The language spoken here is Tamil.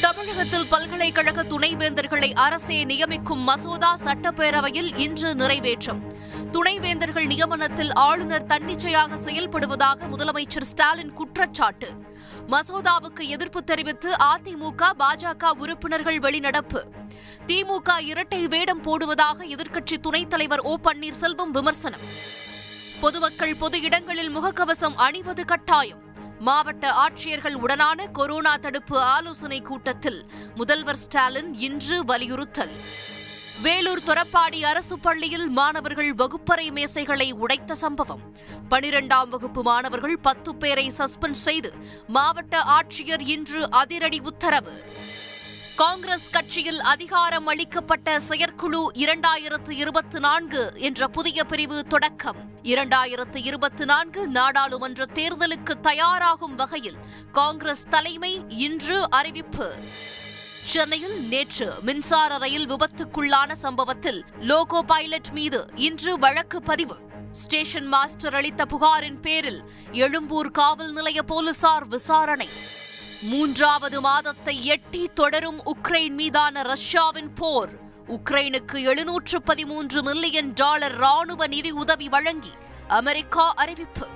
தமிழகத்தில் பல்கலைக்கழக துணைவேந்தர்களை அரசே நியமிக்கும் மசோதா சட்டப்பேரவையில் இன்று நிறைவேற்றம். துணைவேந்தர்கள் நியமனத்தில் ஆளுநர் தன்னிச்சையாக செயல்படுவதாக முதலமைச்சர் ஸ்டாலின் குற்றச்சாட்டு. மசோதாவுக்கு எதிர்ப்பு தெரிவித்து அதிமுக பாஜக உறுப்பினர்கள் வெளிநடப்பு. திமுக இரட்டை வேடம் போடுவதாக எதிர்க்கட்சி துணைத் தலைவர் ஓ பன்னீர்செல்வம் விமர்சனம். பொதுமக்கள் பொது இடங்களில் முகக்கவசம் அணிவது கட்டாயம். மாவட்ட ஆட்சியர்கள் உடனான கொரோனா தடுப்பு ஆலோசனை கூட்டத்தில் முதல்வர் ஸ்டாலின் இன்று வலியுறுத்தல். வேலூர் தொரப்பாடி அரசு பள்ளியில் மாணவர்கள் வகுப்பறை மேசைகளை உடைத்த சம்பவம். பனிரெண்டாம் வகுப்பு மாணவர்கள் பத்து பேரை சஸ்பெண்ட் செய்து மாவட்ட ஆட்சியர் இன்று அதிரடி உத்தரவு. காங்கிரஸ் கட்சியில் அதிகாரம் அளிக்கப்பட்ட செயற்குழு இரண்டாயிரத்து இருபத்தி நான்கு என்ற புதிய பிரிவு தொடக்கம். இரண்டாயிரத்து இருபத்தி நான்கு நாடாளுமன்ற தேர்தலுக்கு தயாராகும் வகையில் காங்கிரஸ் தலைமை இன்று அறிவிப்பு. சென்னையில் நேற்று மின்சார ரயில் விபத்துக்குள்ளான சம்பவத்தில் லோகோ பைலட் மீது இன்று வழக்கு பதிவு. ஸ்டேஷன் மாஸ்டர் அளித்த புகாரின் பேரில் எழும்பூர் காவல் நிலைய போலீசார் விசாரணை. மூன்றாவது மாதத்தை எட்டி தொடரும் உக்ரைன் மீதான ரஷ்யாவின் போர். உக்ரைனுக்கு எழுநூற்று பதிமூன்று மில்லியன் டாலர் ராணுவ நிதி உதவி வழங்கி அமெரிக்கா அறிவிப்பு.